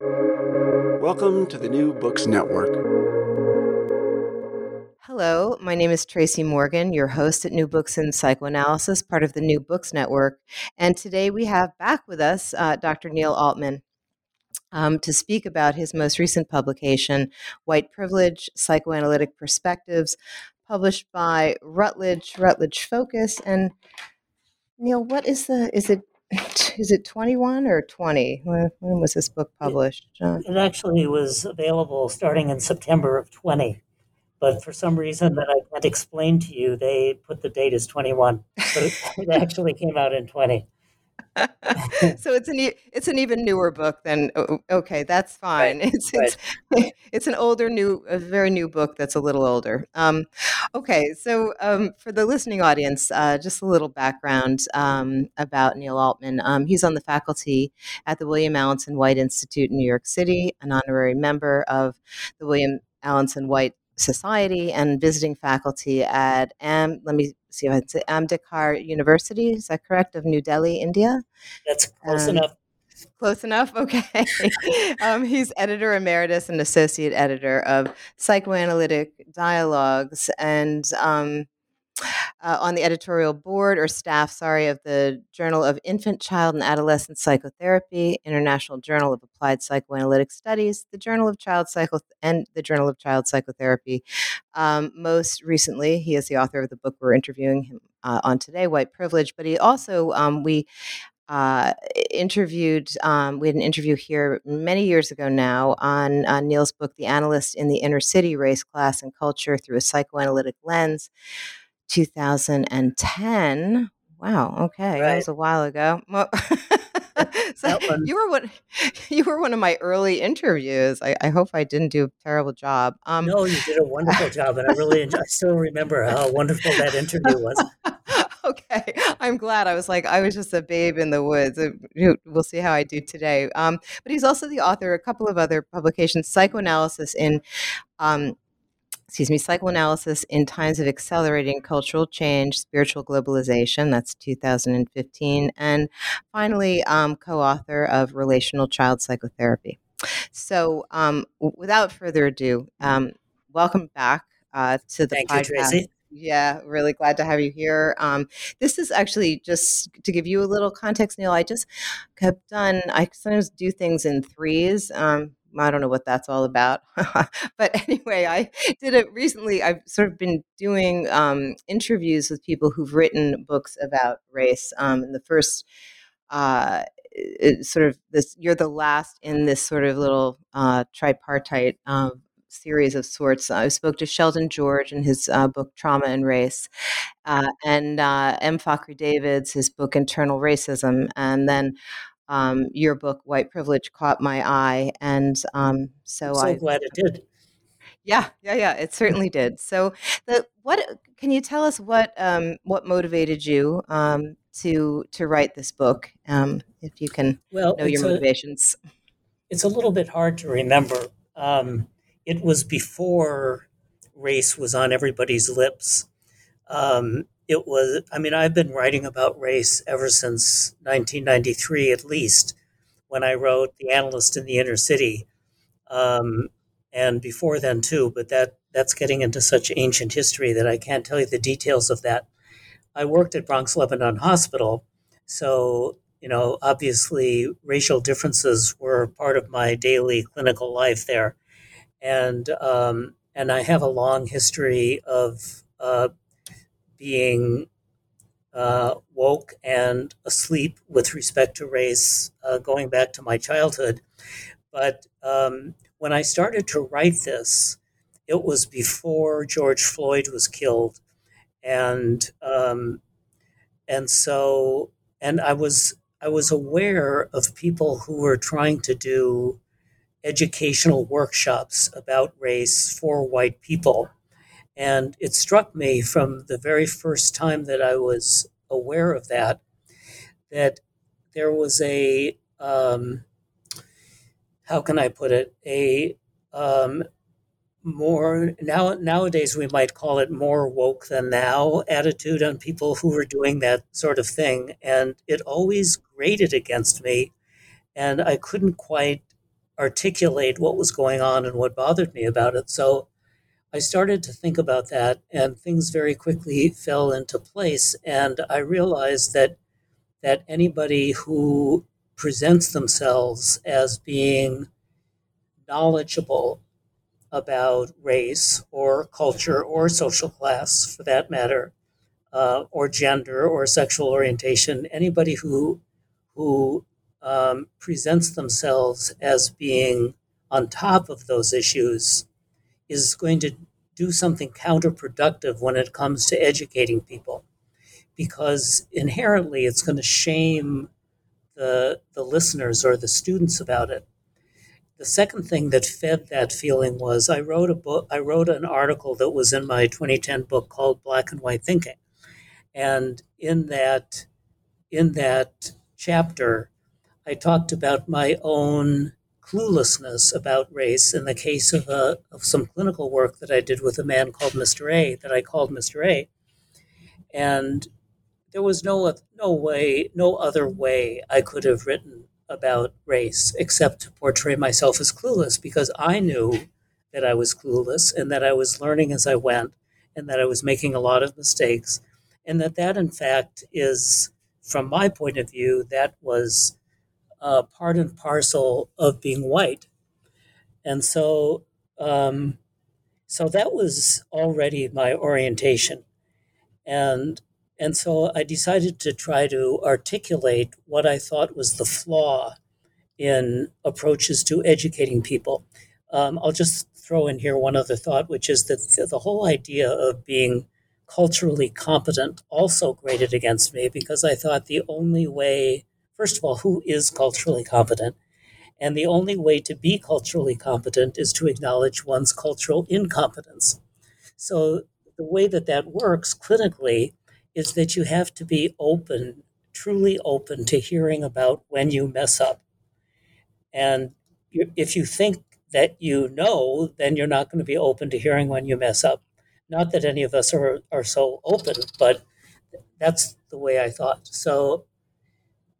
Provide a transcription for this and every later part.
Welcome to the New Books Network. Hello, my name is Tracy Morgan, your host at New Books in Psychoanalysis, part of the New Books Network. And today we have back with us uh, Dr. Neil Altman um, to speak about his most recent publication, White Privilege Psychoanalytic Perspectives, published by Routledge, Routledge Focus. And Neil, what is the, is it is it 21 or 20? When, when was this book published? It, it, actually was available starting in September of 20. But for some reason that I can't explain to you, they put the date as 21. But it, it actually came out in 20. So it's an it's an even newer book than okay that's fine. Right, it's right. it's it's an older new a very new book that's a little older. Um, okay so um, for the listening audience uh, just a little background um, about Neil Altman. Um, he's on the faculty at the William Alanson White Institute in New York City an honorary member of the William Alanson White Society and visiting faculty at Am. Let me see if I say Ambedkar University. Is that correct? Of New Delhi, India. That's close um, enough. Close enough. Okay. um, he's editor emeritus and associate editor of Psychoanalytic Dialogues, and um, uh, on the editorial board or staff, sorry, of the Journal of Infant, Child, and Adolescent Psychotherapy, International Journal of Applied Psychoanalytic Studies, the Journal of Child Psycho, and the Journal of Child Psychotherapy. Um, most recently, he is the author of the book we're interviewing him uh, on today, White Privilege. But he also um, we uh, interviewed, um, we had an interview here many years ago now on, on Neil's book, The Analyst in the Inner City Race, Class, and Culture Through a Psychoanalytic Lens. 2010. Wow. Okay, right. that was a while ago. so you were one. You were one of my early interviews. I, I hope I didn't do a terrible job. Um, no, you did a wonderful job, and I really enjoy, I still remember how wonderful that interview was. okay, I'm glad. I was like, I was just a babe in the woods. We'll see how I do today. Um, but he's also the author of a couple of other publications, psychoanalysis in. Um, excuse me, psychoanalysis in times of accelerating cultural change, spiritual globalization. That's 2015. And finally, um, co author of Relational Child Psychotherapy. So, um, without further ado, um, welcome back uh, to the Thank podcast. You, Yeah, really glad to have you here. Um, this is actually just to give you a little context, Neil. I just have done, I sometimes do things in threes. Um, I don't know what that's all about. but anyway, I did it recently. I've sort of been doing um, interviews with people who've written books about race. Um, and the first, uh, sort of this, you're the last in this sort of little uh, tripartite um, series of sorts. I spoke to Sheldon George in his uh, book Trauma and Race, uh, and uh, M. Fakhri Davids, his book Internal Racism, and then um, your book White Privilege caught my eye, and um, so I'm so I, glad it did. Yeah, yeah, yeah. It certainly did. So, the what can you tell us what um, what motivated you um, to to write this book? Um, if you can well, know your motivations. A, it's a little bit hard to remember. Um, it was before race was on everybody's lips. Um, it was, I mean, I've been writing about race ever since 1993 at least, when I wrote The Analyst in the Inner City. Um, and before then too, but that that's getting into such ancient history that I can't tell you the details of that. I worked at Bronx Lebanon Hospital, so you know, obviously, racial differences were part of my daily clinical life there, and um, and I have a long history of uh, being uh, woke and asleep with respect to race, uh, going back to my childhood. But um, when I started to write this, it was before George Floyd was killed, and um, and so and I was I was aware of people who were trying to do educational workshops about race for white people. And it struck me from the very first time that I was aware of that that there was a um, how can I put it? A um, more now nowadays we might call it more woke than now attitude on people who were doing that sort of thing. And it always grated against me. And I couldn't quite articulate what was going on and what bothered me about it. So I started to think about that and things very quickly fell into place and I realized that that anybody who presents themselves as being knowledgeable about race or culture or social class, for that matter, uh, or gender or sexual orientation, anybody who who um, presents themselves as being on top of those issues is going to do something counterproductive when it comes to educating people, because inherently it's going to shame the the listeners or the students about it the second thing that fed that feeling was I wrote a book. I wrote an article that was in my 2010 book called Black and White Thinking, and in that in that chapter, I talked about my own cluelessness about race in the case of a, of some clinical work that I did with a man called Mr. A that I called Mr. A, and there was no no way, no other way I could have written about race except to portray myself as clueless because I knew that I was clueless and that I was learning as I went and that I was making a lot of mistakes and that that in fact is from my point of view that was uh, part and parcel of being white and so um, so that was already my orientation and and so I decided to try to articulate what I thought was the flaw in approaches to educating people. Um, I'll just throw in here one other thought, which is that the whole idea of being culturally competent also grated against me because I thought the only way, first of all, who is culturally competent? And the only way to be culturally competent is to acknowledge one's cultural incompetence. So the way that that works clinically is that you have to be open, truly open to hearing about when you mess up. And if you think that you know, then you're not going to be open to hearing when you mess up. Not that any of us are, are so open, but that's the way I thought. So,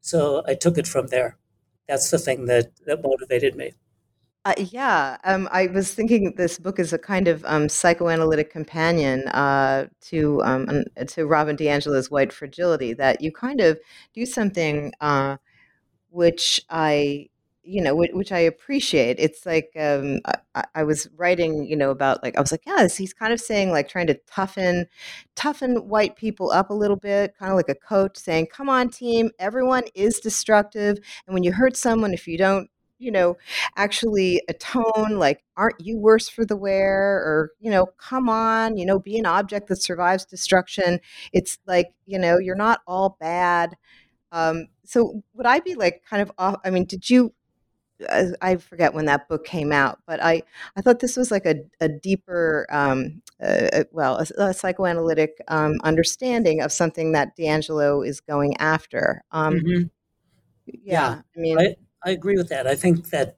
so I took it from there. That's the thing that, that motivated me. Uh, yeah, um, I was thinking this book is a kind of um, psychoanalytic companion uh, to um, to Robin DiAngelo's White Fragility. That you kind of do something uh, which I you know which, I appreciate. It's like um, I, I, was writing you know about like I was like yes he's kind of saying like trying to toughen toughen white people up a little bit, kind of like a coach saying come on team everyone is destructive and when you hurt someone if you don't you know, actually atone, like, aren't you worse for the wear? Or, you know, come on, you know, be an object that survives destruction. It's like, you know, you're not all bad. Um, so would I be like kind of off? I mean, did you? I forget when that book came out, but I, I thought this was like a, a deeper, um, uh, uh well, a, a psychoanalytic um, understanding of something that DiAngelo is going after. Um, mm-hmm. yeah, yeah, I mean, I, I agree with that. I think that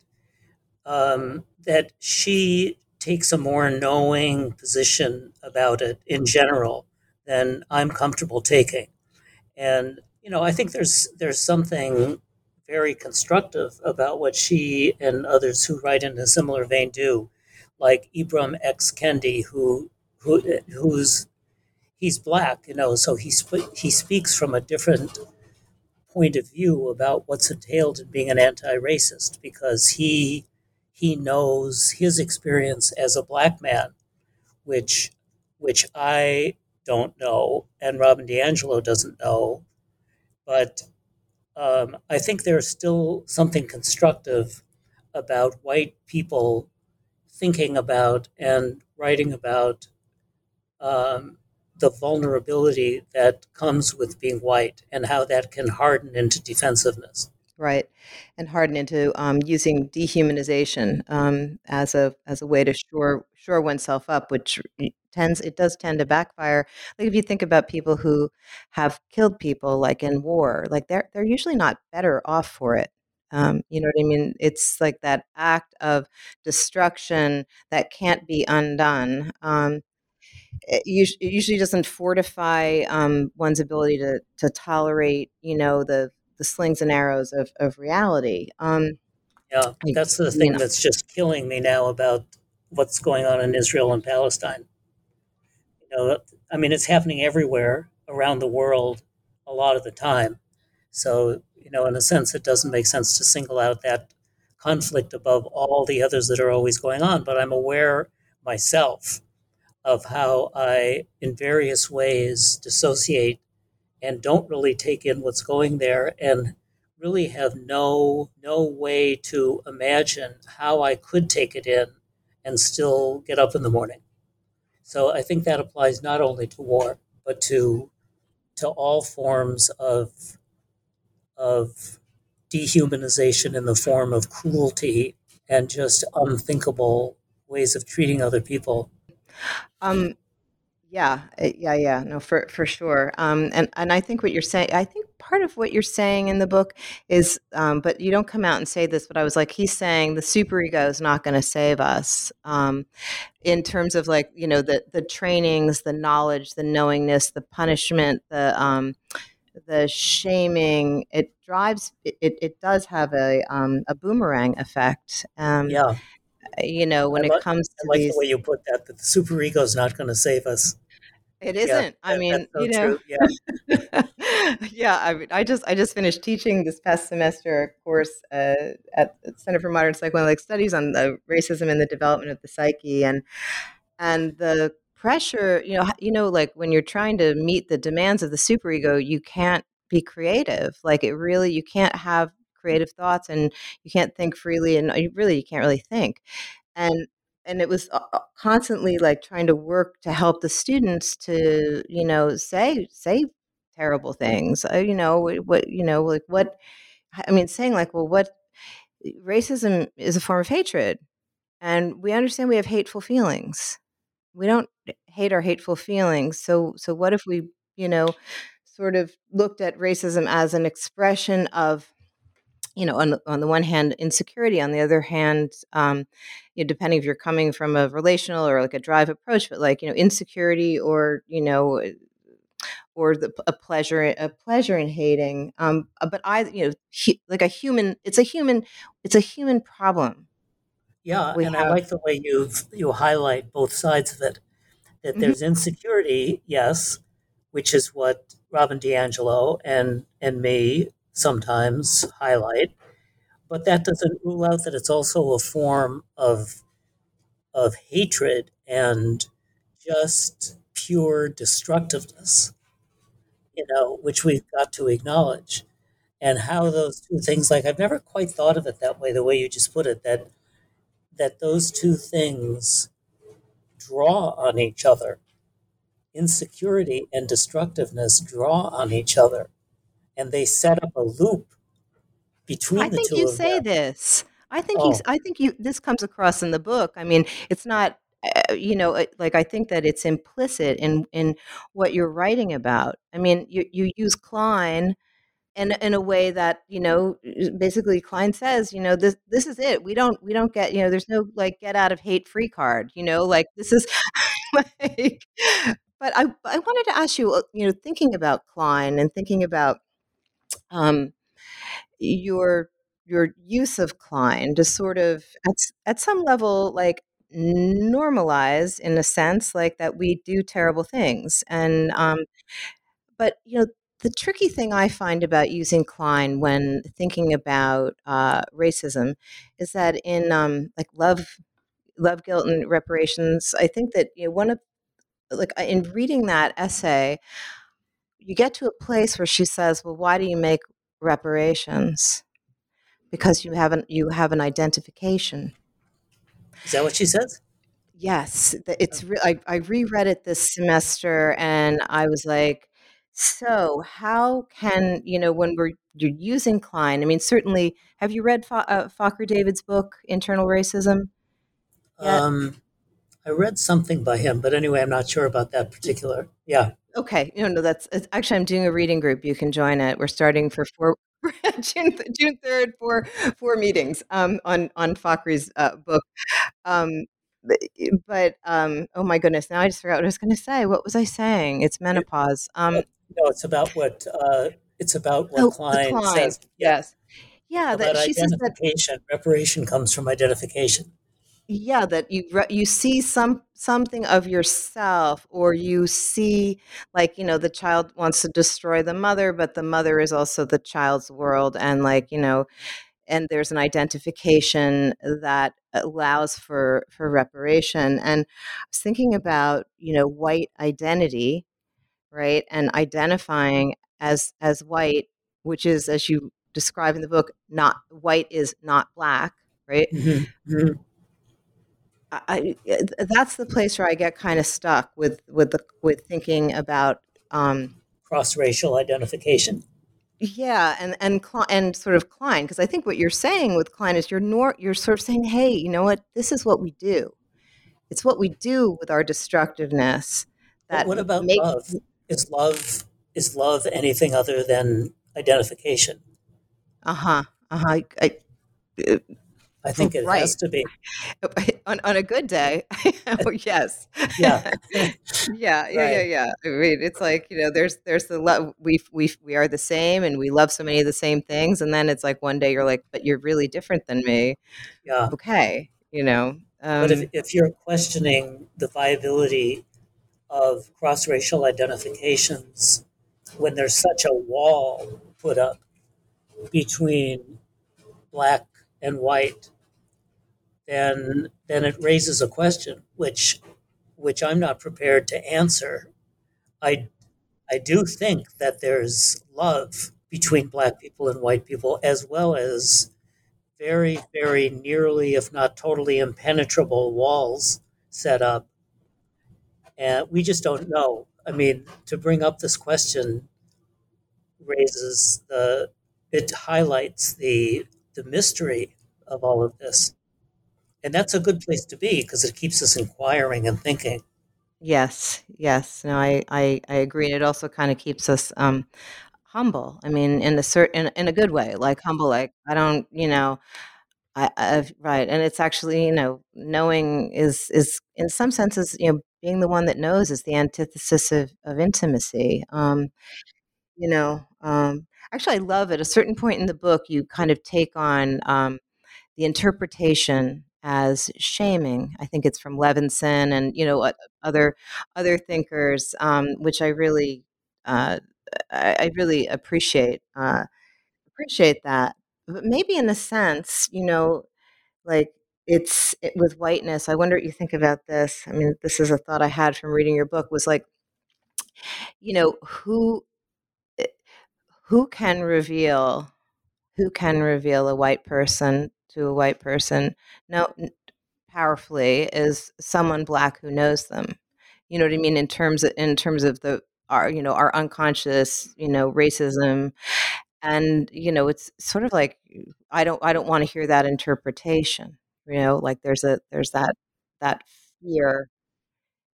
um, that she takes a more knowing position about it in general than I'm comfortable taking, and you know I think there's there's something very constructive about what she and others who write in a similar vein do, like Ibram X. Kendi, who who who's he's black, you know, so he sp- he speaks from a different point of view about what's entailed in being an anti-racist because he he knows his experience as a black man, which which I don't know and Robin DiAngelo doesn't know, but um, I think there's still something constructive about white people thinking about and writing about um, the vulnerability that comes with being white and how that can harden into defensiveness. Right, and harden into um, using dehumanization um, as a as a way to shore shore oneself up, which tends it does tend to backfire. Like if you think about people who have killed people, like in war, like they're they're usually not better off for it. Um, you know what I mean? It's like that act of destruction that can't be undone. Um, it, usually doesn't fortify um, one's ability to to tolerate, you know, the the slings and arrows of of reality. Um, yeah, that's the thing you know. that's just killing me now about what's going on in Israel and Palestine. You know, I mean, it's happening everywhere around the world a lot of the time. So, you know, in a sense, it doesn't make sense to single out that conflict above all the others that are always going on. But I'm aware myself of how I, in various ways, dissociate and don't really take in what's going there and really have no no way to imagine how I could take it in and still get up in the morning. So I think that applies not only to war, but to to all forms of of dehumanization in the form of cruelty and just unthinkable ways of treating other people. Um, yeah, eh, yeah, yeah. No, for for sure. Um, and and I think what you're saying, I think part of what you're saying in the book is, um, but you don't come out and say this, but I was like, he's saying the superego is not going to save us. Um, in terms of like you know the the trainings, the knowledge, the knowingness, the punishment, the um, the shaming, it drives. It, it does have a um, a boomerang effect. Um, yeah you know, when it comes to I like these, the way you put that, that the superego is not going to save us. It isn't. Yeah, I mean, so you know, yeah, yeah. I mean, I just I just finished teaching this past semester a course uh, at Center for Modern Psychoanalytic Studies on the racism and the development of the psyche, and and the pressure. You know, you know, like when you're trying to meet the demands of the superego, you can't be creative. Like it really, you can't have creative thoughts and you can't think freely and you really you can't really think. And and it was uh, uh, constantly like trying to work to help the students to you know say say terrible things uh, you know what you know like what i mean saying like well what racism is a form of hatred and we understand we have hateful feelings. We don't hate our hateful feelings so so what if we you know sort of looked at racism as an expression of you know, on the, on the one hand, insecurity. On the other hand, um, you know, depending if you're coming from a relational or like a drive approach, but like you know, insecurity or you know, eh, or the a pleasure a pleasure in hating. Um, uh, but I, you know, he, like a human, it's a human, it's a human problem. Yeah, we and have, I like the way you you highlight both sides of it. That mm-hmm. there's insecurity, yes, which is what Robin DiAngelo and and me sometimes highlight, but that doesn't rule out that it's also a form of of hatred and just pure destructiveness, you know, which we've got to acknowledge. And how those two things, like I've never quite thought of it that way, the way you just put it, that that those two things draw on each other. Insecurity and destructiveness draw on each other and they set up a loop between the thing. I think two you say them. this. I think Oh, you. I think you. This comes across in the book. I mean, it's not. Uh, you know, like I think that it's implicit in in what you're writing about. I mean, you you use Klein in in a way that you know, basically Klein says, you know, this this is it. We don't we don't get you know, there's no like get out of hate free card. You know, like this is like. But I I wanted to ask you, uh, you know, thinking about Klein and thinking about um, your your use of Klein to sort of at at some level like normalize in a sense like that we do terrible things. And um, but you know the tricky thing I find about using Klein when thinking about uh, racism is that in um, like love love guilt and reparations I think that you know one of like in reading that essay you get to a place where she says well why do you make reparations because you have an you have an identification. is that what she says? Yes, it's. Re- I I reread it this semester, and I was like, So, how can you know when we're you're using Klein? I mean, certainly, have you read Fa- uh, Fakhri David's book, Internal Racism? Yet? Um, I read something by him, but anyway, I'm not sure about that particular. Yeah. Okay, no, no, that's it's, actually I'm doing a reading group. You can join it. We're starting for four June June third for four meetings um, on on Fakhri's uh, book. Um, but, but um, oh my goodness, now I just forgot what I was going to say. What was I saying? It's menopause. Um, No, it's about what uh, it's about what oh, Klein Klein. says. Yes, yeah. about That she says that. Reparation comes from identification. Yeah that you you see some something of yourself or you see like you know the child wants to destroy the mother but the mother is also the child's world and like you know and there's an identification that allows for for reparation and i was thinking about you know white identity right and identifying as as white which is as you describe in the book not white is not black right Mhm, mhm. I, I- that's the place where I get kind of stuck with with the with thinking about um, Cross-racial identification. yeah and and and sort of Klein because I think what you're saying with Klein is you're nor you're sort of saying hey you know what this is what we do it's what we do with our destructiveness But that what about makes love? Is love is love anything other than identification? uh huh uh huh I, I think it right has to be. On on a good day oh yes Yeah. yeah yeah yeah Right. yeah i mean it's like you know there's there's the love we we we are the same and we love so many of the same things and then it's like one day you're like but you're really different than me Yeah. okay you know But if, um if you're questioning the viability of cross racial identifications when there's such a wall put up between black and white, then then it raises a question which which I'm not prepared to answer. I I do think that there's love between black people and white people as well as very, very nearly, if not totally impenetrable walls set up. And we just don't know. I mean, to bring up this question raises the, it highlights the, the mystery of all of this. And that's a good place to be because it keeps us inquiring and thinking. yes yes. No i i, I agree. And it also kind of keeps us um humble. I mean in a certain in, a good way like humble like i don't you know I, I've, right, and it's actually you know knowing is is in some senses you know being the one that knows is the antithesis of, of intimacy. Um, you know, um, actually, I love at a certain point in the book you kind of take on um, the interpretation as shaming. I think it's from Levenson and you know other other thinkers, um, which I really uh, I, I really appreciate uh, appreciate that. But maybe in a sense, you know, like it's it, with whiteness. I wonder what you think about this. I mean, this is a thought I had from reading your book. Was like, you know, who eh, who can reveal who can reveal a white person to a white person no powerfully is someone black who knows them. You know what i mean? In terms of in terms of the our you know our unconscious you know racism. And you know it's sort of like i don't i don't want to hear that interpretation you know? Like there's a there's that that fear.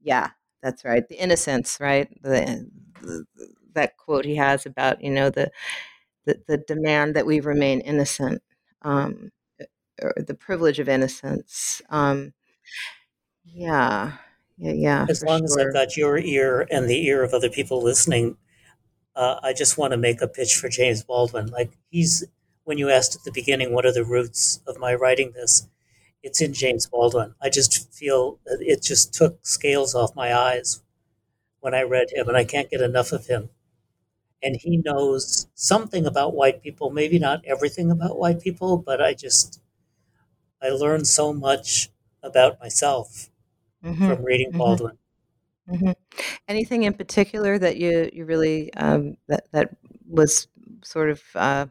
Yeah that's right. The innocence right? The, the that quote he has about you know the the, the demand that we remain innocent. Um the privilege of innocence um yeah yeah yeah As long as I've got your ear and the ear of other people listening, uh, I just want to make a pitch for James Baldwin. Like he's, when you asked at the beginning, what are the roots of my writing this? It's in James Baldwin. I just feel it just took scales off my eyes when I read him, and I can't get enough of him. And he knows something about white people, maybe not everything about white people, but I just, I learned so much about myself hmm from reading hmm Baldwin. hmm anything in particular that you you really um that that was sort of uh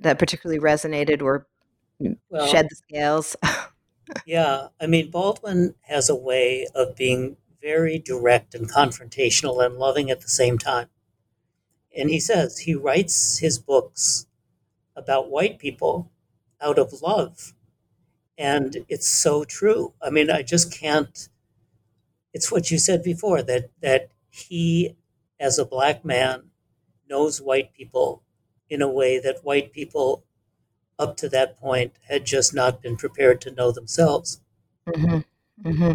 that particularly resonated or Well, shed the scales Yeah, I mean, Baldwin has a way of being very direct and confrontational and loving at the same time. And he says he writes his books about white people out of love. And it's so true. I mean, I just can't. It's what you said before that that he, as a black man, knows white people in a way that white people up to that point had just not been prepared to know themselves. Mm-hmm. Mm-hmm.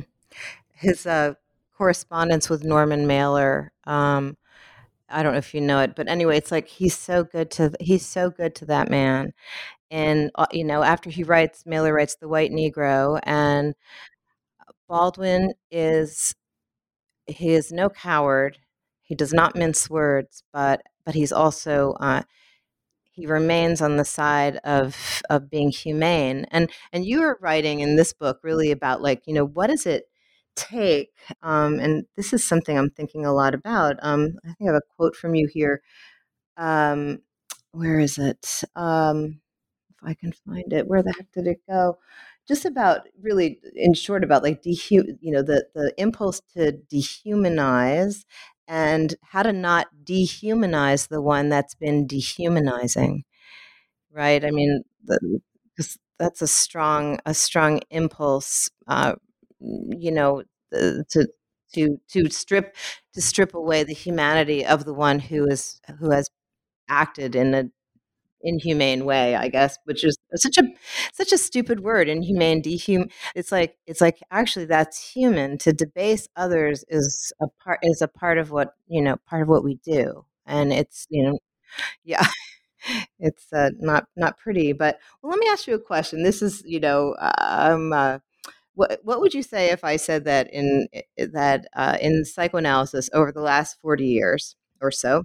His uh, correspondence with Norman Mailer. Um, I don't know if you know it, but anyway, it's like he's so good to he's so good to that man, and uh, you know after he writes Mailer writes the White Negro, and Baldwin is he is no coward. He does not mince words, but but he's also uh, he remains on the side of of being humane. And and you are writing in this book really about like you know what is it take? Um, and this is something I'm thinking a lot about. Um, I think I have a quote from you here. Um, where is it? Um, if I can find it, where the heck did it go? Just about really, in short, about like dehu- you know, the the impulse to dehumanize and how to not dehumanize the one that's been dehumanizing right i mean the, that's a strong a strong impulse uh, you know to to to strip to strip away the humanity of the one who is who has acted in a inhumane way, I guess, which is such a such a stupid word, inhumane, dehum. It's like it's like actually that's human. To debase others is a part is a part of what you know part of what we do, and it's you know, yeah. It's uh, not not pretty, but well, let me ask you a question. This is, you know, um, uh, what what would you say if I said that in that uh, in psychoanalysis over the last forty years or so,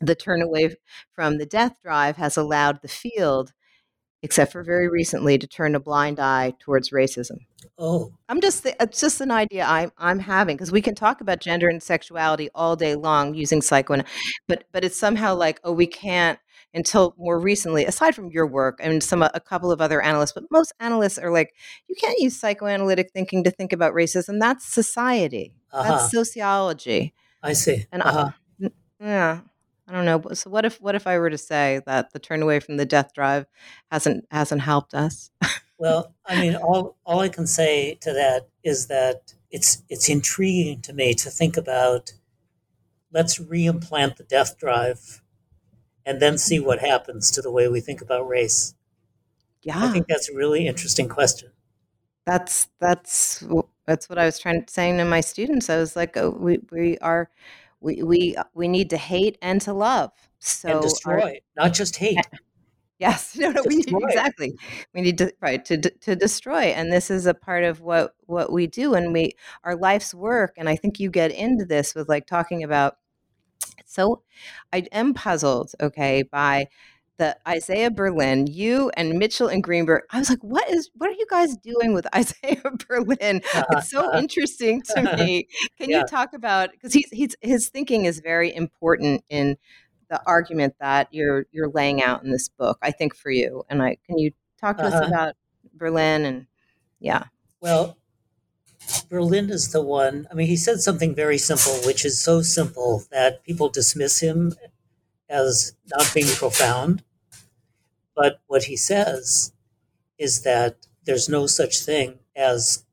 the turn away from the death drive has allowed the field, except for very recently, to turn a blind eye towards racism. Oh, I'm just th- it's just an idea I'm I'm having because we can talk about gender and sexuality all day long using psychoanalysis, but but it's somehow like oh we can't until more recently, aside from your work and some a couple of other analysts, but most analysts are like, you can't use psychoanalytic thinking to think about racism. That's society. Uh-huh. That's sociology. I see. And uh-huh. I, yeah, I don't know. So what if what if I were to say that the turn away from the death drive hasn't hasn't helped us? well, I mean, all all I can say to that is that it's it's intriguing to me to think about. Let's reimplant the death drive, and then see what happens to the way we think about race. Yeah, I think that's a really interesting question. That's that's that's what I was trying to saying to my students. I was like, oh, we we are we we we need to hate and to love. So and destroy, our, not just hate. Yes, no, no, we need, exactly. We need to right to to destroy, and this is a part of what what we do, and we our life's work. And I think you get into this with like talking about. So, I am puzzled, okay, by the Isaiah Berlin, you and Mitchell and Greenberg. I was like, what is what are you guys doing with Isaiah Berlin? It's so interesting to me. Can yeah. you talk about because he's he's his thinking is very important in the argument that you're you're laying out in this book, I think for you. And I can you talk to uh-huh. us about Berlin and yeah. Well, Berlin is the one. I mean, he said something very simple, which is so simple that people dismiss him as not being profound. But what he says is that there's no such thing as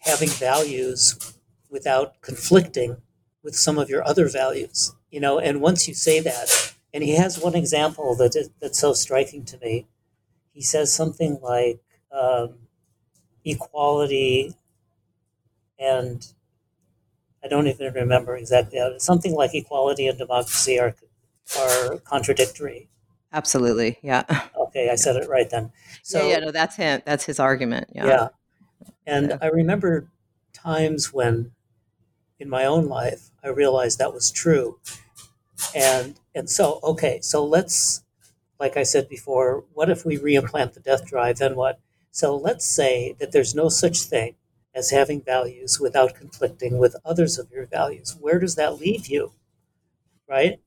having values without conflicting with some of your other values. You know, and once you say that, and he has one example that is, that's so striking to me. He says something like um, equality and I don't even remember exactly how. Something like equality and democracy are are contradictory. Absolutely. Yeah. Okay, I said it right then. So yeah, yeah no, that's him. That's his argument. Yeah. Yeah. And yeah. I remember times when in my own life I realized that was true. And and so okay, so let's like I said before, what if we reimplant the death drive, then what? So let's say that there's no such thing as having values without conflicting with others of your values. Where does that leave you? Right?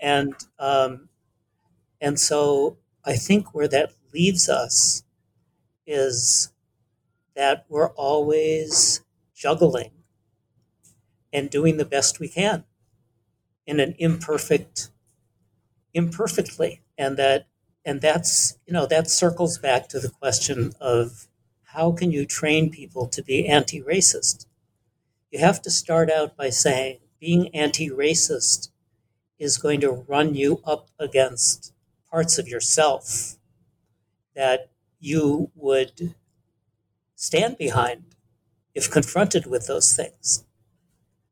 And um, and so I think where that leaves us is that we're always juggling and doing the best we can in an imperfect imperfectly and that and that's you know that circles back to the question of how can you train people to be anti-racist you have to start out by saying being anti-racist is going to run you up against parts of yourself that you would stand behind if confronted with those things.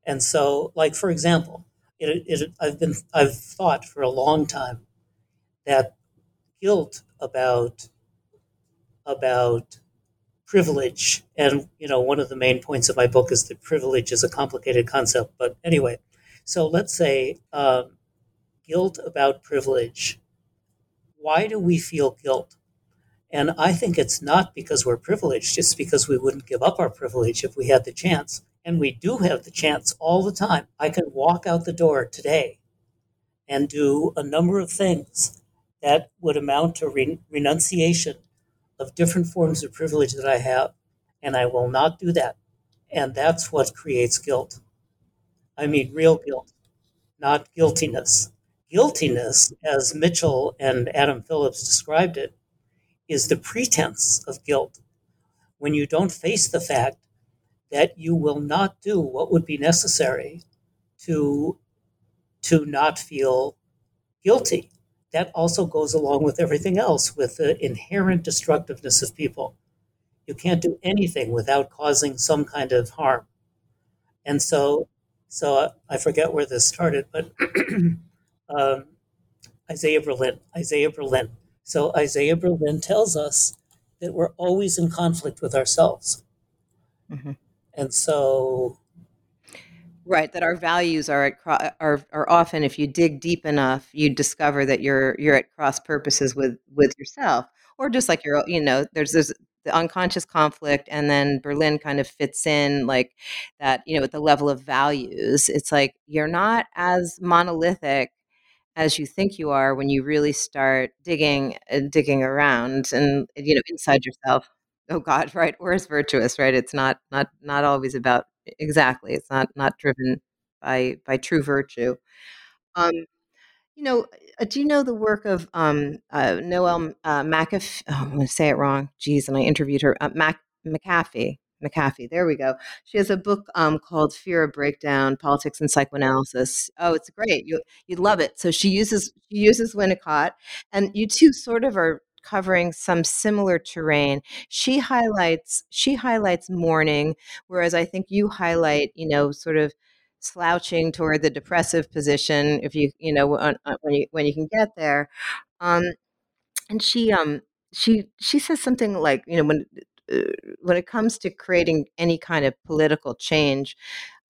And so, like for example, it, it, I've been I've thought for a long time that guilt about about privilege, and you know, one of the main points of my book is that privilege is a complicated concept. But anyway, so let's say um, guilt about privilege. Why do we feel guilt? And I think it's not because we're privileged, it's because we wouldn't give up our privilege if we had the chance. And we do have the chance all the time. I can walk out the door today and do a number of things that would amount to re- renunciation of different forms of privilege that I have. And I will not do that. And that's what creates guilt. I mean, real guilt, not guiltiness. Guiltiness, as Mitchell and Adam Phillips described it, is the pretense of guilt when you don't face the fact that you will not do what would be necessary to to not feel guilty that also goes along with everything else with the inherent destructiveness of people you can't do anything without causing some kind of harm and so so i forget where this started but um, isaiah berlin isaiah berlin so Isaiah Berlin tells us that we're always in conflict with ourselves. Mm-hmm. And so right that our values are at are are often if you dig deep enough you discover that you're you're at cross purposes with with yourself. Or just like you're you know there's this the unconscious conflict and then berlin kind of fits in like that you know at the level of values. It's like you're not as monolithic as you think you are when you really start digging uh, digging around and you know inside yourself. Oh god right or is virtuous right? It's not not not always about exactly it's not not driven by by true virtue um you know uh, do you know the work of um uh, noelle uh, mcafee oh, i'm going to say it wrong geez and i interviewed her uh, Mac- mcafee McAfee. There we go. She has a book um, called Fear of Breakdown: Politics and Psychoanalysis. Oh, it's great. You you'd love it. So she uses she uses Winnicott, and you two sort of are covering some similar terrain. She highlights she highlights mourning, whereas I think you highlight you know sort of slouching toward the depressive position if you you know when, when you when you can get there. Um, and she um she she says something like you know when uh, when it comes to creating any kind of political change,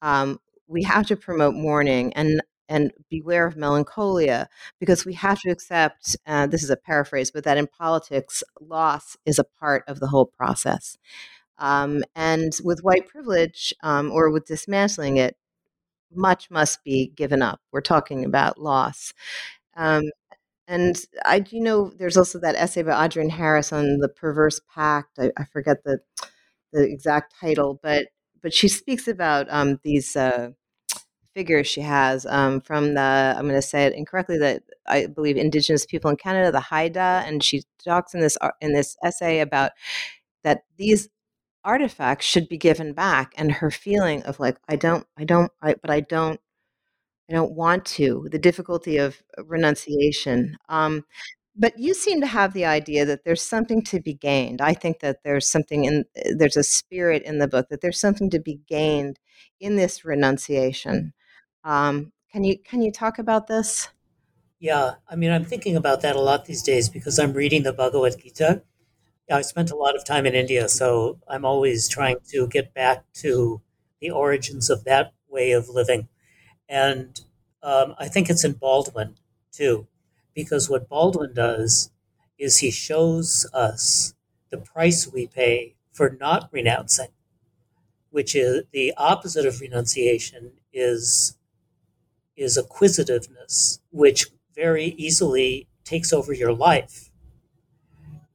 um, we have to promote mourning and and beware of melancholia because we have to accept uh, this is a paraphrase but that in politics loss is a part of the whole process. Um, and with white privilege um, or with dismantling it much must be given up. We're talking about loss. Um, and I do know there's also that essay by Adrienne Harris on the perverse pact. I, I forget the the exact title, but but she speaks about um, these uh, figures she has um, from the I'm going to say it incorrectly that I believe Indigenous people in Canada, the Haida, and she talks in this in this essay about that these artifacts should be given back, and her feeling of like I don't I don't I, but I don't I don't want to, the difficulty of uh, renunciation. Um, but you seem to have the idea that there's something to be gained. I think that there's something in uh, there's a spirit in the book that there's something to be gained in this renunciation. Um, can you can you talk about this? Yeah, I mean, I'm thinking about that a lot these days because I'm reading the Bhagavad Gita. I spent a lot of time in India, so I'm always trying to get back to the origins of that way of living. And um, I think it's in Baldwin too, because what Baldwin does is he shows us the price we pay for not renouncing, which is the opposite of renunciation is is acquisitiveness, which very easily takes over your life.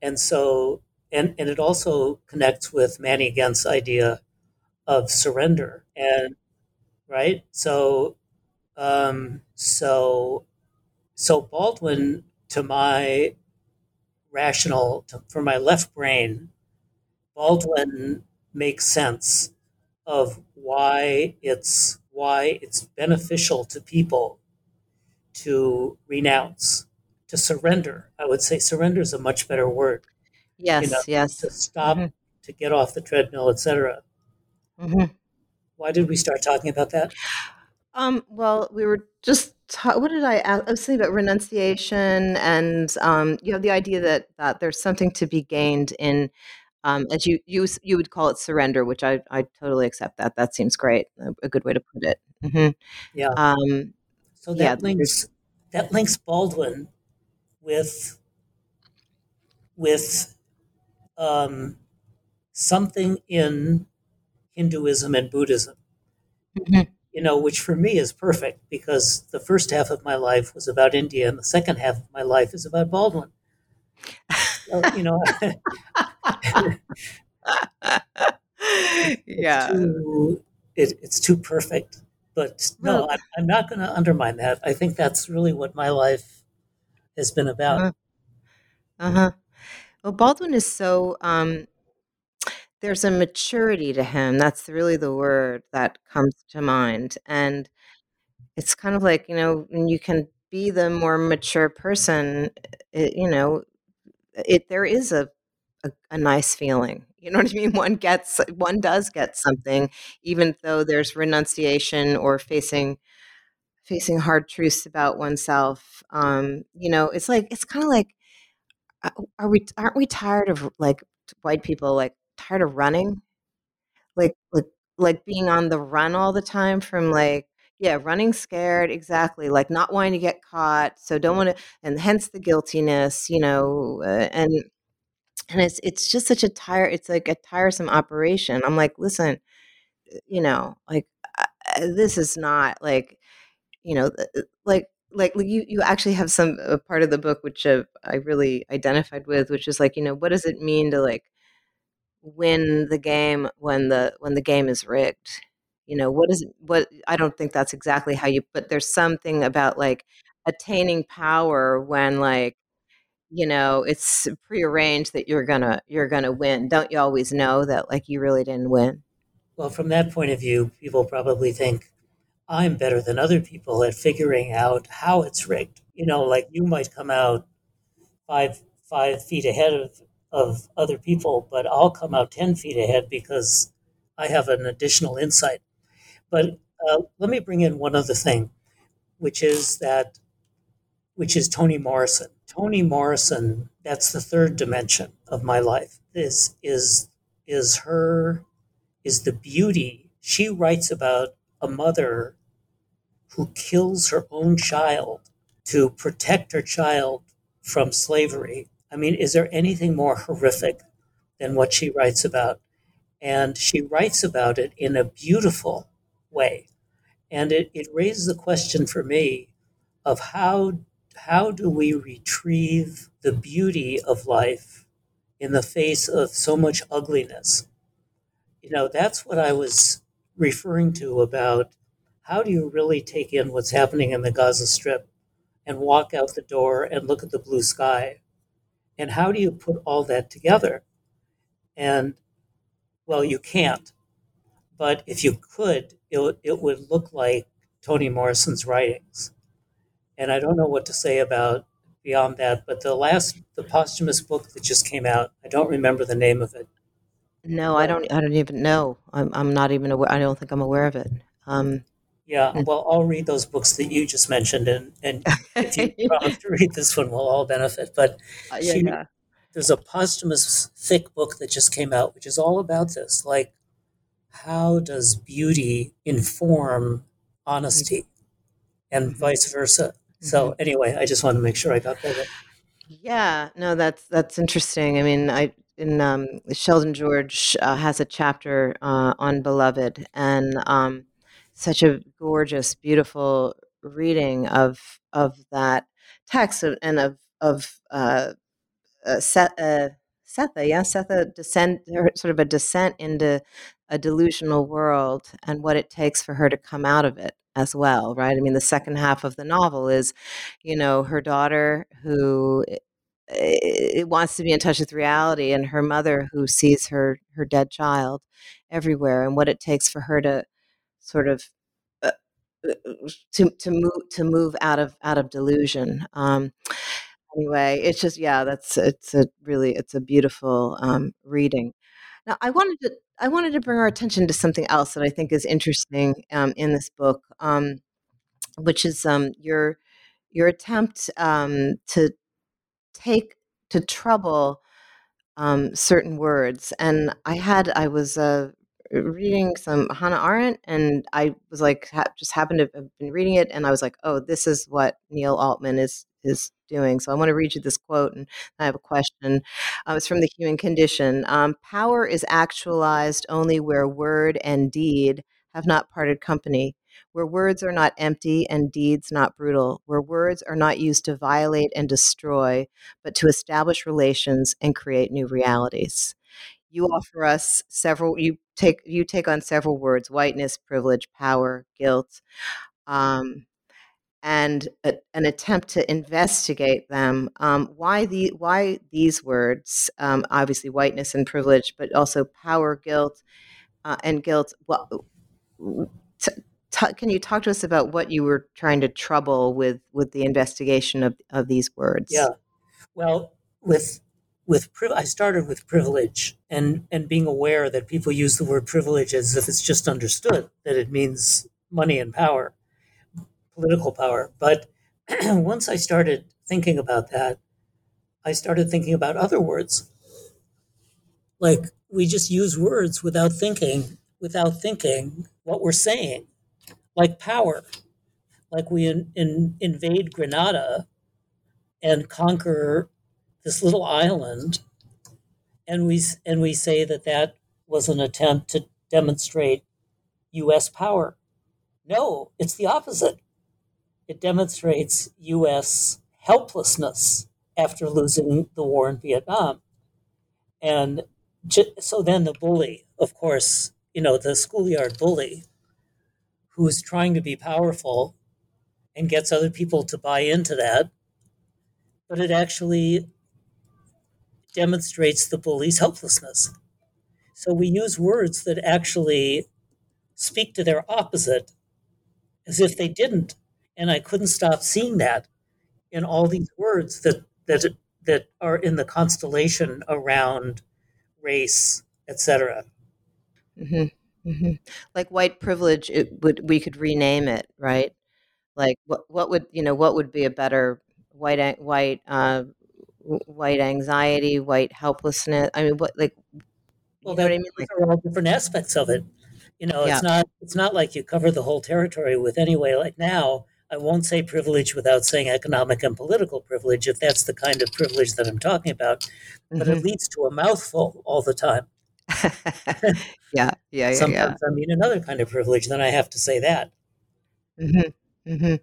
And so and, and it also connects with Manny Ghent's idea of surrender. And right? So, um, so, so Baldwin, to my rational, to, for my left brain, Baldwin makes sense of why it's why it's beneficial to people to renounce, to surrender. I would say surrender is a much better word. Yes, you know, yes. To stop, Mhm. to get off the treadmill, etc. Mhm. Why did we start talking about that? Um, well, we were just ta- what did I ask? I was thinking about renunciation and um, you know the idea that that there's something to be gained in um, as you you you would call it surrender, which I I totally accept that. That seems great. A, a good way to put it. hmm Yeah. Um, So yeah, that links that links Baldwin with with um, something in Hinduism and Buddhism. Mhm. You know, which for me is perfect because the first half of my life was about India, and the second half of my life is about Baldwin. So, you know, yeah. it's too, it, it's too perfect. But no, I'm, I'm not going to undermine that. I think that's really what my life has been about. Uh-huh. Uh huh. Well, Baldwin is so. Um, there's a maturity to him. That's really the word that comes to mind, and it's kind of like you know when you can be the more mature person. It, you know, it there is a, a a nice feeling. You know what I mean? One gets one does get something, even though there's renunciation or facing facing hard truths about oneself. Um, you know, it's like it's kind of like uh, are we aren't we tired of like white people like tired of running like like like being on the run all the time from like yeah running scared exactly like not wanting to get caught so don't want to and hence the guiltiness you know uh, and and it's it's just such a tire it's like a tiresome operation. I'm like listen you know like uh, this is not like you know th- th- like like you you actually have some part of the book which uh, i really identified with which is like you know what does it mean to like win the game when the when the game is rigged? You know what is what i don't think that's exactly how you but there's something about like attaining power when like you know it's prearranged that you're gonna you're gonna win don't you always know that like you really didn't win Well, from that point of view, people probably think I'm better than other people at figuring out how it's rigged. You know, like you might come out five five feet ahead of, of other people, but I'll come out ten feet ahead because I have an additional insight. But uh, let me bring in one other thing, which is that which is Toni Morrison. Toni Morrison, that's the third dimension of my life. This is is her is the beauty. She writes about a mother who kills her own child to protect her child from slavery. I mean, is there anything more horrific than what she writes about? And she writes about it in a beautiful way. And it, it raises the question for me of how how do we retrieve the beauty of life in the face of so much ugliness? You know, that's what I was referring to about how do you really take in what's happening in the Gaza Strip and walk out the door and look at the blue sky? And how do you put all that together? And well, you can't. But if you could, it, it would look like Toni Morrison's writings. And I don't know what to say about beyond that, but the last, the posthumous book that just came out, I don't remember the name of it. no i don't i don't even know i'm, I'm not even aware i don't think i'm aware of it um Yeah, well, I'll read those books that you just mentioned, and, and if you promise to read this one, we'll all benefit. But Uh, yeah, she- yeah. there's a posthumous thick book that just came out, which is all about this. Like, how does beauty inform honesty, and vice versa? So, anyway, I just wanted to make sure I got that. Yeah, no, that's that's interesting. I mean, I in um, Sheldon George uh, has a chapter uh, on Beloved, and um, such a gorgeous, beautiful reading of of that text and of of uh, uh, Seth, uh, Sethe, yeah, Sethe descent, sort of a descent into a delusional world and what it takes for her to come out of it as well, right? I mean, the second half of the novel is, you know, her daughter who it wants to be in touch with reality and her mother who sees her her dead child everywhere and what it takes for her to sort of uh, uh to to move to move out of out of delusion um anyway it's just yeah that's it's a really it's a beautiful um reading now i wanted to i wanted to bring our attention to something else that i think is interesting um in this book um which is um your your attempt um to take to trouble um, certain words. And I had, I was uh, reading some Hannah Arendt, and I was like, ha- just happened to have been reading it, and I was like, oh, this is what Neil Altman is is doing. So I want to read you this quote, and I have a question. Uh, it's from The Human Condition. Um, Power is actualized only where word and deed have not parted company where words are not empty and deeds not brutal, where words are not used to violate and destroy, but to establish relations and create new realities. You offer us several. You take you take on several words: whiteness, privilege, power, guilt, um, and a, an attempt to investigate them. Um, why the why these words? Um, obviously, whiteness and privilege, but also power, guilt, uh, and guilt. Well, t- t- can you talk to us about what you were trying to trouble with with the investigation of, of these words? Yeah, well, with with I started with privilege and and being aware that people use the word privilege as if it's just understood that it means money and power, political power. But once I started thinking about that, I started thinking about other words. Like we just use words without thinking, without thinking what we're saying like power, like we in, in, invade Grenada and conquer this little island, and we and we say that that was an attempt to demonstrate U.S. power. No, it's the opposite. It demonstrates U.S. helplessness after losing the war in Vietnam, and so then the bully, of course, you know, the schoolyard bully who is trying to be powerful and gets other people to buy into that, but it actually demonstrates the bully's helplessness. So we use words that actually speak to their opposite as if they didn't. And I couldn't stop seeing that in all these words that that that are in the constellation around race, etc. Mm-hmm. Mm-hmm. Like white privilege, it would we could rename it, right? Like what what would you know what would be a better white white uh, white anxiety, white helplessness? I mean, what like well, that, I mean? Like, are all different aspects of it. You know, yeah. it's not it's not like you cover the whole territory with anyway. Like now, I won't say privilege without saying economic and political privilege, if that's the kind of privilege that I'm talking about. But mm-hmm. it leads to a mouthful all the time. yeah, yeah, yeah. Sometimes yeah. I mean another kind of privilege. Then I have to say that. Mm-hmm, mm-hmm.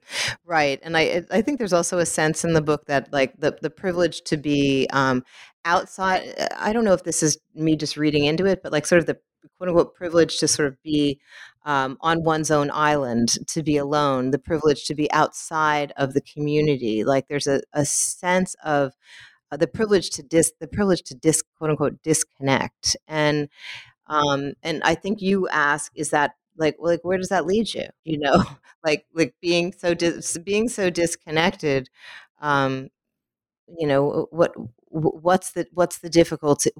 Right, and I I think there's also a sense in the book that like the the privilege to be um, outside. I don't know if this is me just reading into it, but like sort of the quote unquote privilege to sort of be um, on one's own island, to be alone, the privilege to be outside of the community. Like there's a, a sense of uh, the privilege to dis the privilege to dis quote unquote disconnect and um and i think you ask is that like like where does that lead you you know like like being so dis- being so disconnected um you know what what's the what's the difficulty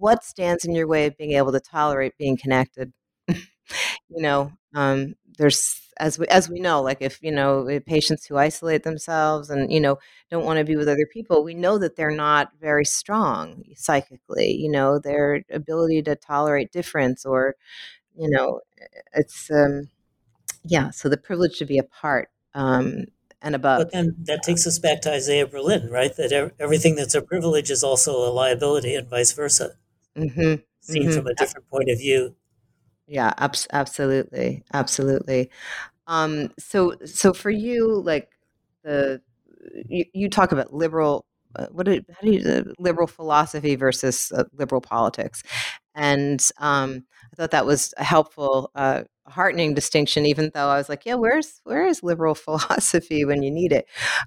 what stands in your way of being able to tolerate being connected you know um there's as we as we know like if you know patients who isolate themselves and you know don't want to be with other people we know that they're not very strong psychically you know their ability to tolerate difference or you know it's um yeah so the privilege to be apart um and above. But then that takes us back to Isaiah Berlin, right? That everything that's a privilege is also a liability, and vice versa. Mm-hmm. Seen mm-hmm. from a different point of view. Yeah, abs- absolutely, absolutely. Um, so, so for you, like the you, you talk about liberal uh, what do, how do you uh, liberal philosophy versus uh, liberal politics, and um, I thought that was a helpful, uh, heartening distinction. Even though I was like, yeah, where's where is liberal philosophy when you need it?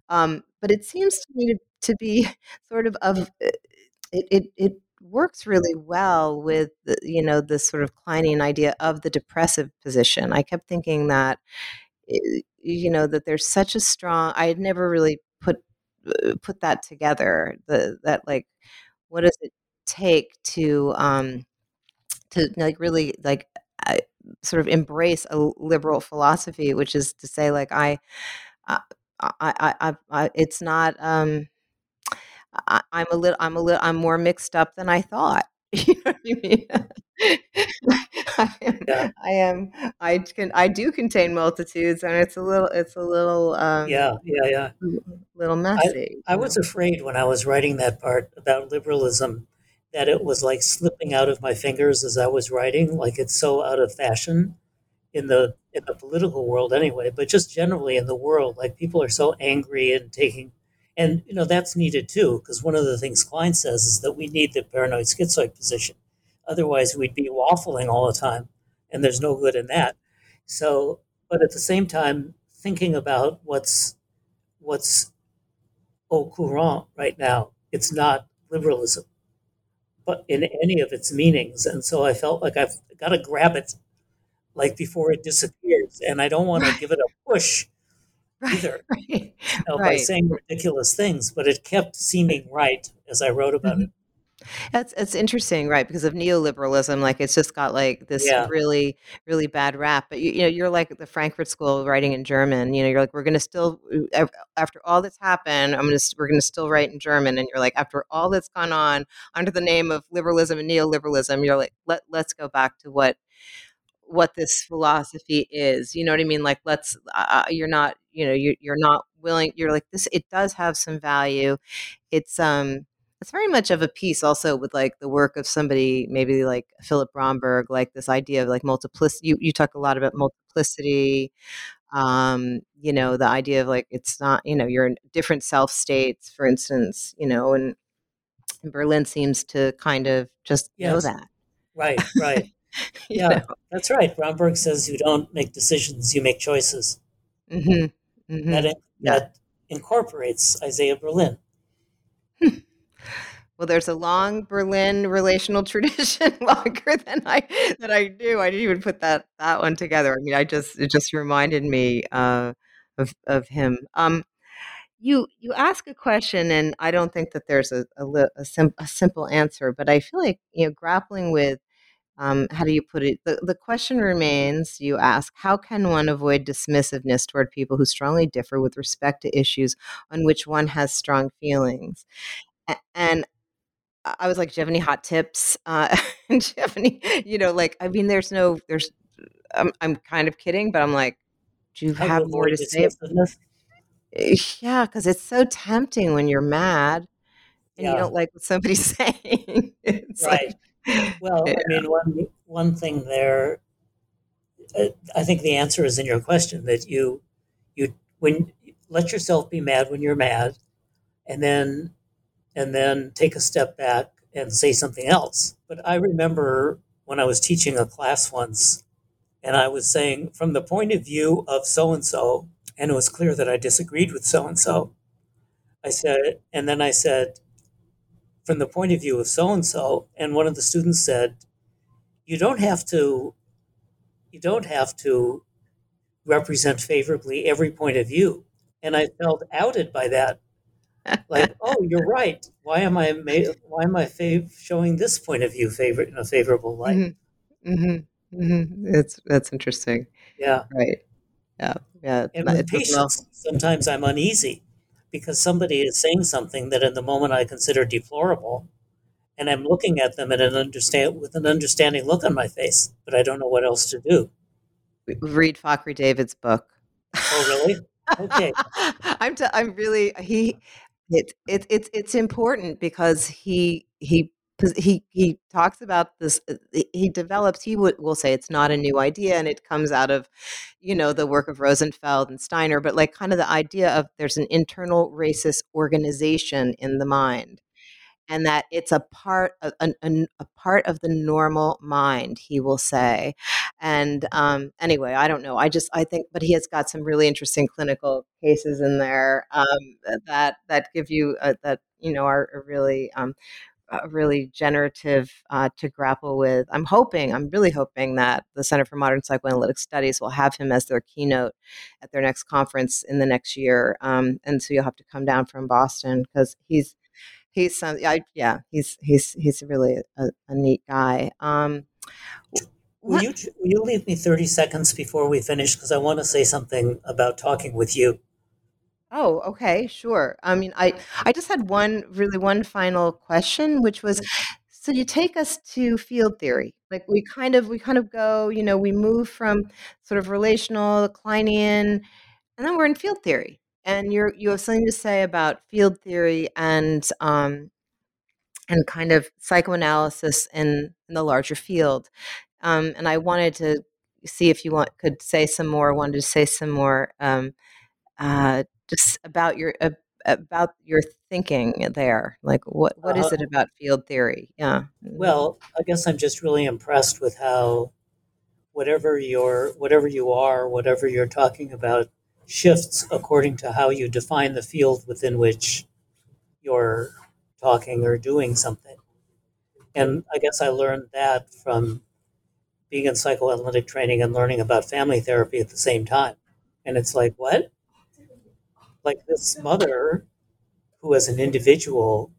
Um, but it seems to me to, to be sort of of it, it it works really well with the, you know the sort of Kleinian idea of the depressive position. I kept thinking that eh, you know that there's such a strong. I had never really put uh, put that together. The that like what does it take to um to like really like uh, sort of embrace a liberal philosophy, which is to say like I. I, I, I, I, it's not um, I, I'm a little, I'm a little, I'm more mixed up than I thought. You know what I mean? I am, Yeah. I am, I can, I do contain multitudes, and it's a little, it's a little, um, Yeah, yeah, yeah. little messy. I you was know? afraid when I was writing that part about liberalism that it was like slipping out of my fingers as I was writing, like it's so out of fashion in the in the political world anyway, but just generally in the world, like people are so angry and taking and you know that's needed too, because one of the things Klein says is that we need the paranoid schizoid position. Otherwise we'd be waffling all the time, and there's no good in that. So but at the same time, thinking about what's what's au courant right now. It's not liberalism, but in any of its meanings. And so I felt like I've got to grab it like before it disappears. And I don't want to give it a push Right, either right, you know, by saying ridiculous things, but it kept seeming right as I wrote about Mhm. it. That's it's interesting, right? Because of neoliberalism, like it's just got like this Yeah. really, really bad rap. But you, you know, you're like the Frankfurt School of writing in German. You know, you're like, we're going to still, after all that's happened, I'm going to, we're going to still write in German. And you're like, after all that's gone on under the name of liberalism and neoliberalism, you're like, let let's go back to what what this philosophy is. You know what I mean? Like, let's. Uh, you're not. You know, you you're not willing. You're like this. It does have some value. It's um. It's very much of a piece also with like the work of somebody maybe like Philip Bromberg, like this idea of like multiplicity. You you talk a lot about multiplicity. Um, you know, the idea of like it's not. You know, you're in different self states, for instance. You know, and Berlin seems to kind of just know that. Right, right. Yeah, know? that's right. Bromberg says you don't make decisions, you make choices. Mhm, mhm. That, Yeah. that incorporates Isaiah Berlin. Well, there's a long Berlin relational tradition, longer than I that I do. I didn't even put that that one together. I mean, I just it just reminded me uh, of of him. Um, you you ask a question, and I don't think that there's a a, a, sim- a simple answer, but I feel like you know grappling with um, how do you put it? The, the question remains you ask, how can one avoid dismissiveness toward people who strongly differ with respect to issues on which one has strong feelings? A- And I was like, do you have any hot tips? Uh, do you have any, you know, like, I mean, there's no, there's, I'm, I'm kind of kidding, but I'm like, do you have more to say? Eh, Yeah, because it's so tempting when you're mad and you don't like what somebody's saying. It's right. like, Well, yeah. I mean, one one thing there, uh, I think the answer is in your question that you you when let yourself be mad when you're mad, and then and then take a step back and say something else. But I remember when I was teaching a class once, and I was saying from the point of view of so and so, and it was clear that I disagreed with so and so. I said, and then I said, from the point of view of so and so, and one of the students said, you don't have to you don't have to represent favorably every point of view. And i felt outed by that. Like oh you're right. Why am i ma- why am i fav- showing this point of view favor in a favorable light? Mhm, mhm, mhm. It's that's interesting, yeah. Right? Yeah, yeah. And with patients sometimes i'm uneasy because somebody is saying something that in the moment i consider deplorable and i'm looking at them an understand with an understanding look on my face but i don't know what else to do. Read Fakhry Davids' book. oh really? Okay. I'm t- I'm really he it, it it's it's important because he he he he talks about this uh, he develops he would will say it's not a new idea and it comes out of you know the work of rosenfeld and steiner but like kind of the idea of there's an internal racist organization in the mind and that it's a part of, a, a, a part of the normal mind he will say. And um, anyway i don't know i just i think but he has got some really interesting clinical cases in there um, that that give you uh, that you know are, are really um, uh, really generative uh, to grapple with. I'm hoping, I'm really hoping that the Center for Modern Psychoanalytic Studies will have him as their keynote at their next conference in the next year. Um, and so you'll have to come down from Boston because he's he's some, I, yeah, he's he's he's really a, a neat guy. Um, will you will you leave me 30 seconds before we finish because I want to say something about talking with you. Oh, okay, sure. I mean, I I just had one really one final question, which was, so you take us to field theory. Like we kind of we kind of go, you know, we move from sort of relational, Kleinian, and then we're in field theory. And you're you have something to say about field theory and um and kind of psychoanalysis in, in the larger field. Um, and I wanted to see if you want could say some more. Wanted to say some more. Um, uh, just about your uh, about your thinking there like what what is Uh, it about field theory yeah well, I guess I'm just really impressed with how whatever you're whatever you are, whatever you're talking about shifts according to how you define the field within which you're talking or doing something. And I guess I learned that from being in psychoanalytic training and learning about family therapy at the same time. And it's like, what? Like this mother who, as an individual,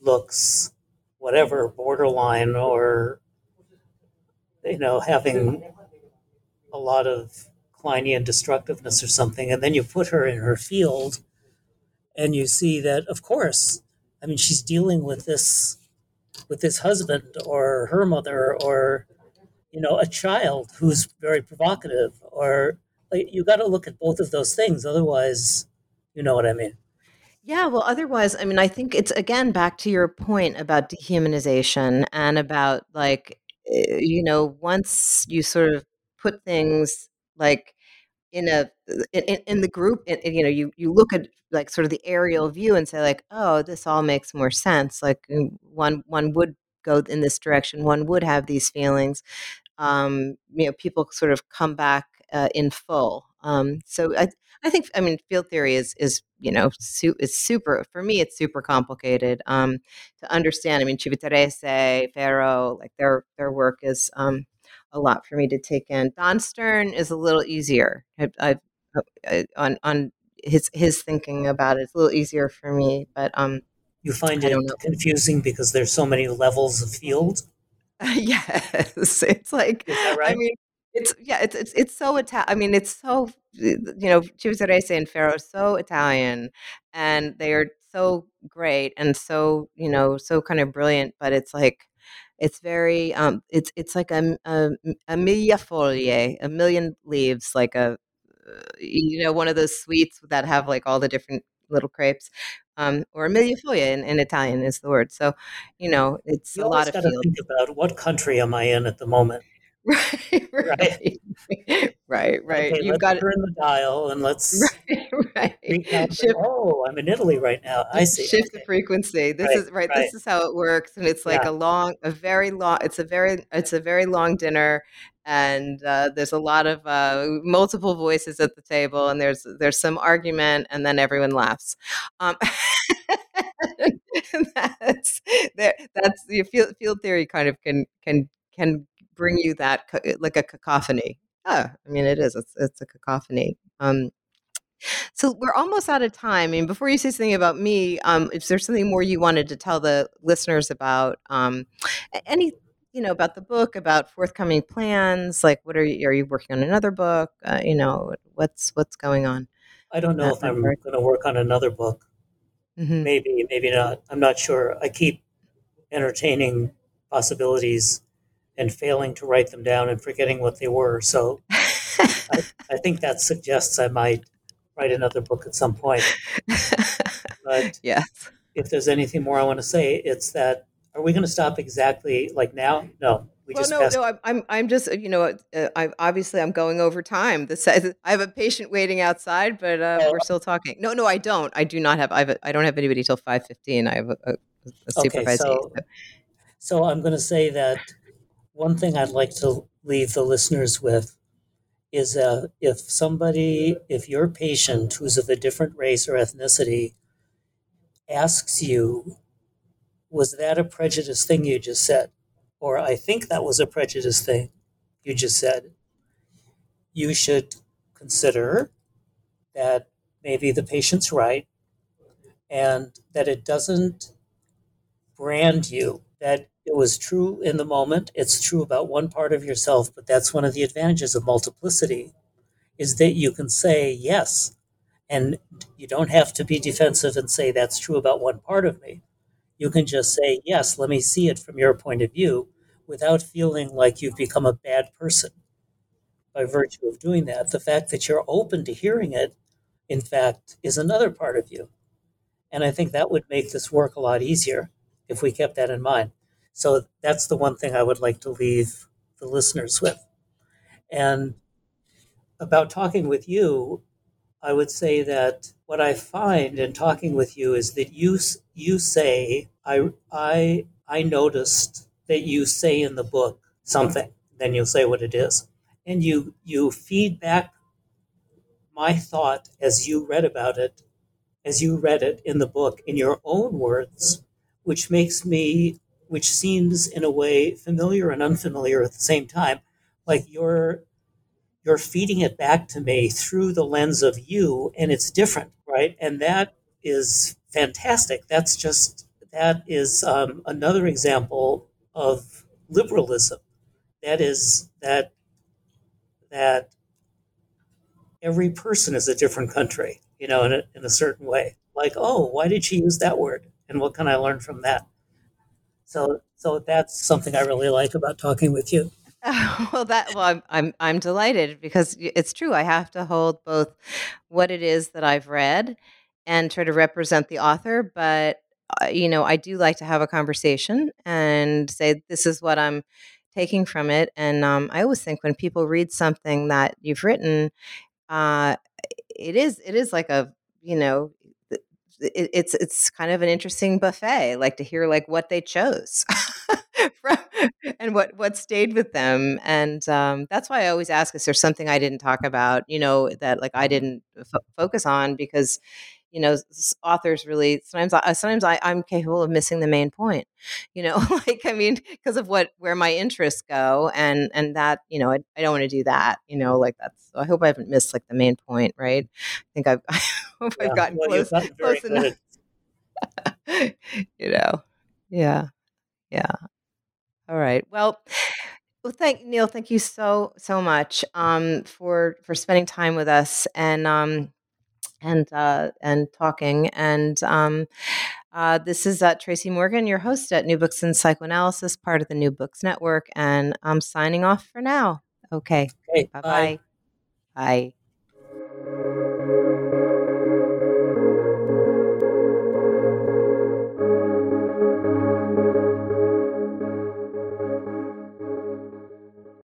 looks whatever borderline or you know having a lot of Kleinian destructiveness or something, and then you put her in her field, and you see that, of course, I mean, she's dealing with this with this husband or her mother or you know a child who's very provocative or like you got to look at both of those things. Otherwise you know what i mean? Yeah well otherwise i mean i think it's again back to your point about dehumanization and about like eh, you know once you sort of put things like in a in, in the group in, you know you you look at like sort of the aerial view and say like oh this all makes more sense like one one would go in this direction one would have these feelings. Um you know people sort of come back uh, in full um so i i think i mean field theory is is you know su- is super for me it's super complicated um to understand i mean Civitarese, Ferro like their their work is um a lot for me to take in. Don Stern is a little easier. I've, I've I, on on his his thinking about it. It's a little easier for me, but um, you find it confusing because there's so many levels of field yes, it's like is that I right mean, it's yeah, it's it's it's so Italian. I mean, it's so you know, Civitarese and Ferro so Italian, and they are so great and so you know so kind of brilliant. But it's like it's very um, it's it's like a a, a mille foglie, a million leaves, like a you know one of those sweets that have like all the different little crepes. Um, or a millefoglie in, in Italian is the word. So, you know, it's you a lot of got to think about what country am i in at the moment Right, right right, right, right. okay You've got turn the dial and let's right, right. Shift, oh i'm in italy right now i see shift the frequency. This right is right. This is how it works, and it's like yeah a long, a very long. It's a very, it's a very long dinner, and uh, there's a lot of uh, multiple voices at the table, and there's there's some argument, and then everyone laughs. Um, that's there. That's the field field theory kind of can can can bring you that like a cacophony. Yeah, I mean it is. It's it's a cacophony. Um, so we're almost out of time. I mean, before you say something about me, um, if there's something more you wanted to tell the listeners about, um, any, you know, about the book, about forthcoming plans, like what are you, are you working on another book? Uh, you know, what's what's going on i don't know if i'm going to work on another book hmm maybe maybe not i'm not sure i keep entertaining possibilities and failing to write them down and forgetting what they were so i, I think that suggests i might write another book at some point but yes. if there's anything more I want to say, it's that are we going to stop exactly like now? No. We well, no, passed- no. I'm, I'm, just, you know, uh, I obviously I'm going over time. The I have a patient waiting outside, but uh, oh. we're still talking. No, no, I don't. I do not have. I have. A, I don't have anybody till five fifteen. I have a, a, a supervisor. Okay, so, so I'm going to say that one thing I'd like to leave the listeners with is uh, if somebody, if your patient who's of a different race or ethnicity asks you, was that a prejudice thing you just said? Or I think that was a prejudice thing you just said. You should consider that maybe the patient's right and that it doesn't brand you, that it was true in the moment. It's true about one part of yourself, but that's one of the advantages of multiplicity is that you can say yes. And you don't have to be defensive and say that's true about one part of me. You can just say, yes, let me see it from your point of view without feeling like you've become a bad person by virtue of doing that. The fact that you're open to hearing it, in fact, is another part of you. And I think that would make this work a lot easier if we kept that in mind. So that's the one thing I would like to leave the listeners with. And about talking with you, I would say that what I find in talking with you is that you you say I I I noticed that you say in the book something, then you'll say what it is, and you you feed back my thought as you read about it, as you read it in the book in your own words, which makes me which seems in a way familiar and unfamiliar at the same time. Like you're you're feeding it back to me through the lens of you, and it's different, right? And that is fantastic. That's just that is um, another example of liberalism. That is that that every person is a different country, you know, in a, in a certain way. Like, oh, why did she use that word? And what can I learn from that? So so that's something I really like about talking with you. well, that well, I'm, I'm I'm delighted because it's true. I have to hold both what it is that I've read and try to represent the author, but uh, you know, I do like to have a conversation and say this is what I'm taking from it. And um, I always think when people read something that you've written, uh, it is it is like a you know it, it's it's kind of an interesting buffet, like to hear like what they chose. from, and what what stayed with them and um, that's why i always ask is there something i didn't talk about you know that like i didn't f- focus on because you know authors really sometimes I, sometimes I, i'm capable of missing the main point you know like i mean because of what where my interests go and and that you know i, I don't want to do that you know like that's i hope i haven't missed like the main point right i think i've hope yeah, i've gotten well, close, close enough you know yeah yeah all right well well, thank Neil. Thank you so so much um, for for spending time with us, and um, and uh, and talking. And um, uh, this is uh, Tracy Morgan, your host at New Books in Psychoanalysis, part of the New Books Network, and I'm signing off for now. Okay. okay bye-bye. Bye.